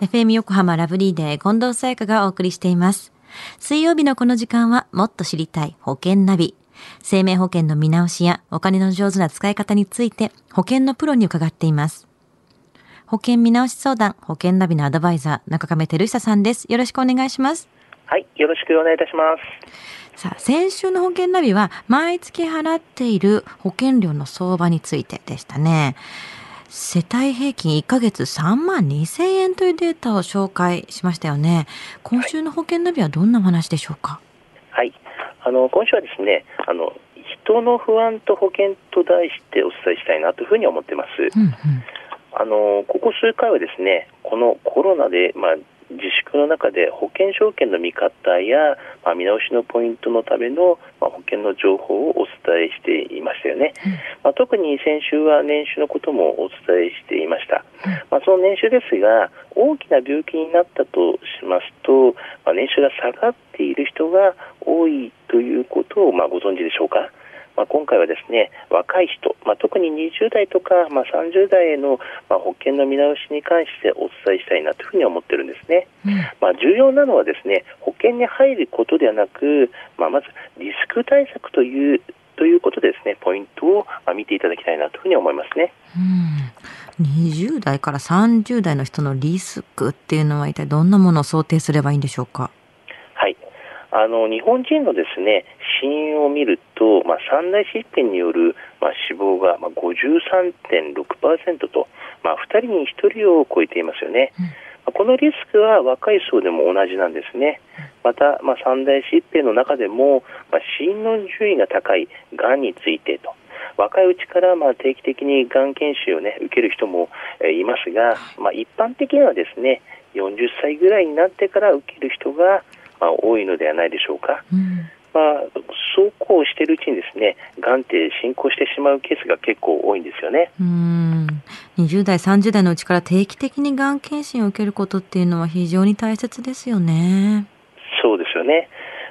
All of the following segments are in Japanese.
FM 横浜ラブリーデー近藤沙耶香がお送りしています。水曜日のこの時間はもっと知りたい保険ナビ。生命保険の見直しやお金の上手な使い方について保険のプロに伺っています。保険見直し相談、保険ナビのアドバイザー、中亀照久さんです。よろしくお願いします。はい、よろしくお願いいたします。さあ、先週の保険ナビは毎月払っている保険料の相場についてでしたね。世帯平均1ヶ月3万2000円というデータを紹介しましたよね。今週の保険ナビはどんな話でしょうか？はい、あの今週はですね、あの人の不安と保険と題してお伝えしたいなというふうに思ってます。うんうん、あのここ数回はですね、このコロナでまあ自粛の中で保険証券の見方や、まあ、見直しのポイントのための、まあ、保険の情報をお伝えしていましたよね、うん、まあ、特に先週は年収のこともお伝えしていました、うん、まあ、その年収ですが大きな病気になったとしますと、まあ、年収が下がっている人が多いということを、まあ、ご存知でしょうか？まあ、今回はですね若い人、まあ、特に20代とか、まあ、30代への、まあ、保険の見直しに関してお伝えしたいなというふうに思ってるんですね、うん、まあ、重要なのはですね保険に入ることではなく、まあ、まずリスク対策というということでですねポイントを見ていただきたいなというふうに思いますね。うん20代から30代の人のリスクっていうのは一体どんなものを想定すればいいんでしょうか？あの日本人のですね死因を見ると、まあ、三大疾病による、まあ、死亡が、まあ、53.6%と、まあ、2人に1人を超えていますよね。うんこのリスクは若い層でも同じなんですね。また、まあ、三大疾病の中でも、まあ、死因の順位が高いがんについてと、若いうちからまあ定期的にがん検診を、ね、受ける人も、えいますが、まあ、一般的にはですね40歳ぐらいになってから受ける人が、まあ、多いのではないでしょうか。うんまあ、そうこうしているうちにですね、がんって進行してしまうケースが結構多いんですよね。うん20代、30代のうちから定期的にがん検診を受けることっていうのは非常に大切ですよね。そうですよね。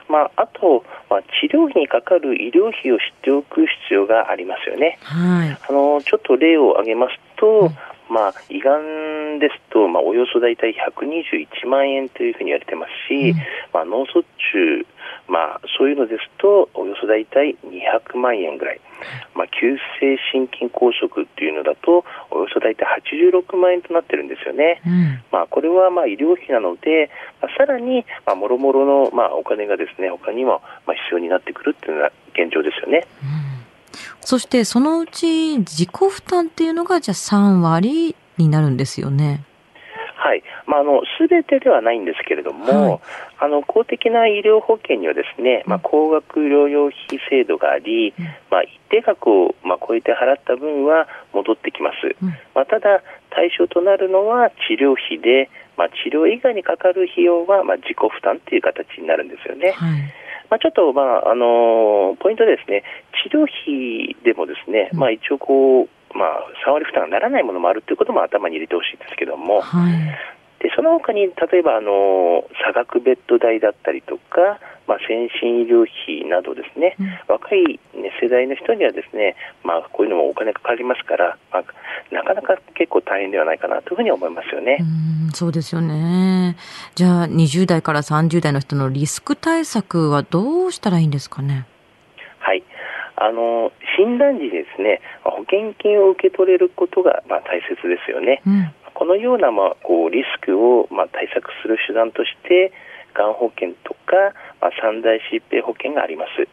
まあ、あと、まあ、治療費にかかる医療費を知っておく必要がありますよね。はい、あのちょっと例を挙げますと、うんまあ、胃がんですと、まあ、およそ大体121万円というふうに言われてますし、うん、まあ、脳卒中、まあ、そういうのですと、およそ大体200万円ぐらい、まあ、急性心筋梗塞っていうのだと、およそ大体86万円となってるんですよね。うん、まあ、これはまあ医療費なので、まあ、さらに、まあ、もろもろのまあお金がですね、他にもまあ必要になってくるっていうのが現状ですよね。うんそしてそのうち自己負担っていうのがじゃあ3割になるんですよね。はい、まあ、あの全てではないんですけれども、はい、あの公的な医療保険にはですね、まあ、高額療養費制度があり、うん、まあ、一定額を、まあ、超えて払った分は戻ってきます、うん、まあ、ただ、対象となるのは治療費で、まあ、治療以外にかかる費用は、まあ、自己負担という形になるんですよね。はい。まあ、ちょっと、まああのポイントですね、治療費でもですね、まあ、一応こう、まあ、3割負担がならないものもあるということも頭に入れてほしいんですけども、はい、でその他に例えばあの差額ベッド代だったりとか、まあ、先進医療費などですね、うん、若い、ね、世代の人にはですね、まあ、こういうのもお金かかりますから、まあ、なかなか結構大変ではないかなというふうに思いますよね。うそうですよね。じゃあ20代から30代の人のリスク対策はどうしたらいいんですかね？はい。あの診断時ですね保険金を受け取れることがまあ大切ですよね。うん、このようなまあこうリスクをまあ対策する手段としてがん保険とか、まあ、三大疾病保険があります。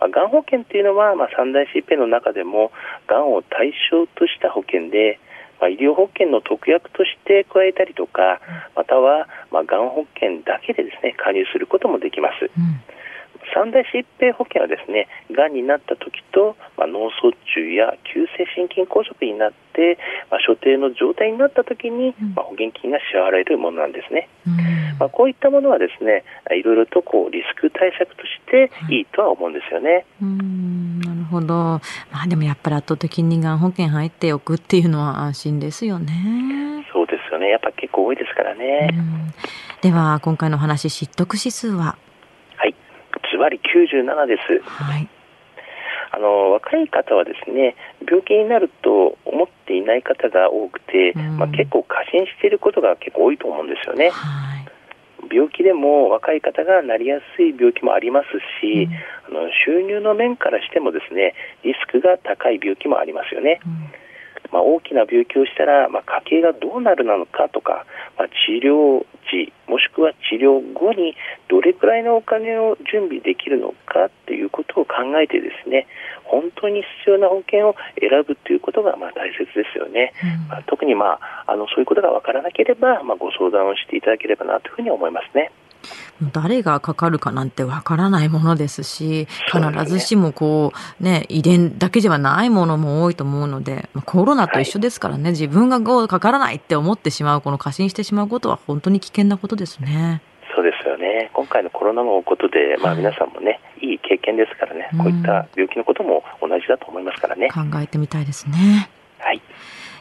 まあ、がん保険というのは、まあ、三大疾病の中でもがんを対象とした保険で、まあ、医療保険の特約として加えたりとかまたは、まあ、がん保険だけでですね加入することもできます。うん三大疾病保険はですね、がんになった時と、まあ、脳卒中や急性心筋梗塞になって、まあ、所定の状態になった時に、まあ、保険金が支払われるものなんですね。うん、まあ、こういったものはですね、いろいろとこうリスク対策としていいとは思うんですよね。うんなるほど。まあ、でもやっぱり圧倒的にがん保険入っておくっていうのは安心ですよね。そうですよね。やっぱ結構多いですからね。では今回の話、知得指数は？ズバリ97です。はい。あの若い方はですね病気になると思っっていない方が多くて、うん、まあ、結構過信していることが結構多いと思うんですよね。はい病気でも若い方がなりやすい病気もありますし、うん、あの収入の面からしてもですねリスクが高い病気もありますよね。うんまあ、大きな病気をしたら、まあ、家計がどうなるのかとか、まあ、治療時治療後にどれくらいのお金を準備できるのかっていうことを考えてですね本当に必要な保険を選ぶということがまあ大切ですよね、うん、まあ、特に、まあ、あのそういうことが分からなければ、まあ、ご相談をしていただければなというふうに思いますね。誰がかかるかなんてわからないものですし、必ずしもこう、ね、遺伝だけではないものも多いと思うので、コロナと一緒ですからね、はい、自分がかからないって思ってしまう、この過信してしまうことは本当に危険なことですね。そうですよね。今回のコロナのことで、まあ皆さんもね、はい、いい経験ですからね、こういった病気のことも同じだと思いますからね。考えてみたいですね。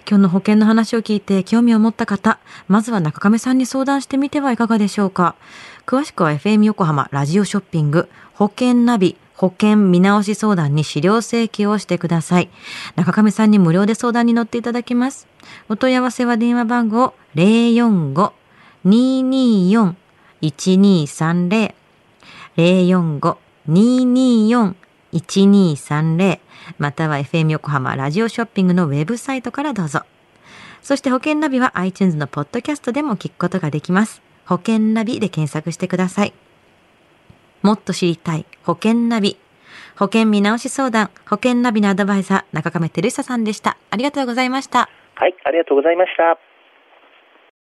今日の保険の話を聞いて興味を持った方、まずは中亀さんに相談してみてはいかがでしょうか。詳しくは FM 横浜ラジオショッピング保険ナビ保険見直し相談に資料請求をしてください。中亀さんに無料で相談に乗っていただきます。お問い合わせは電話番号045-224-1230 045-224-1230 1230または FM 横浜ラジオショッピングのウェブサイトからどうぞ。そして保険ナビは iTunes のポッドキャストでも聞くことができます。保険ナビで検索してください。もっと知りたい保険ナビ。保険見直し相談、保険ナビのアドバイザー、中亀照久さんでした。ありがとうございました。はい、ありがとうございました。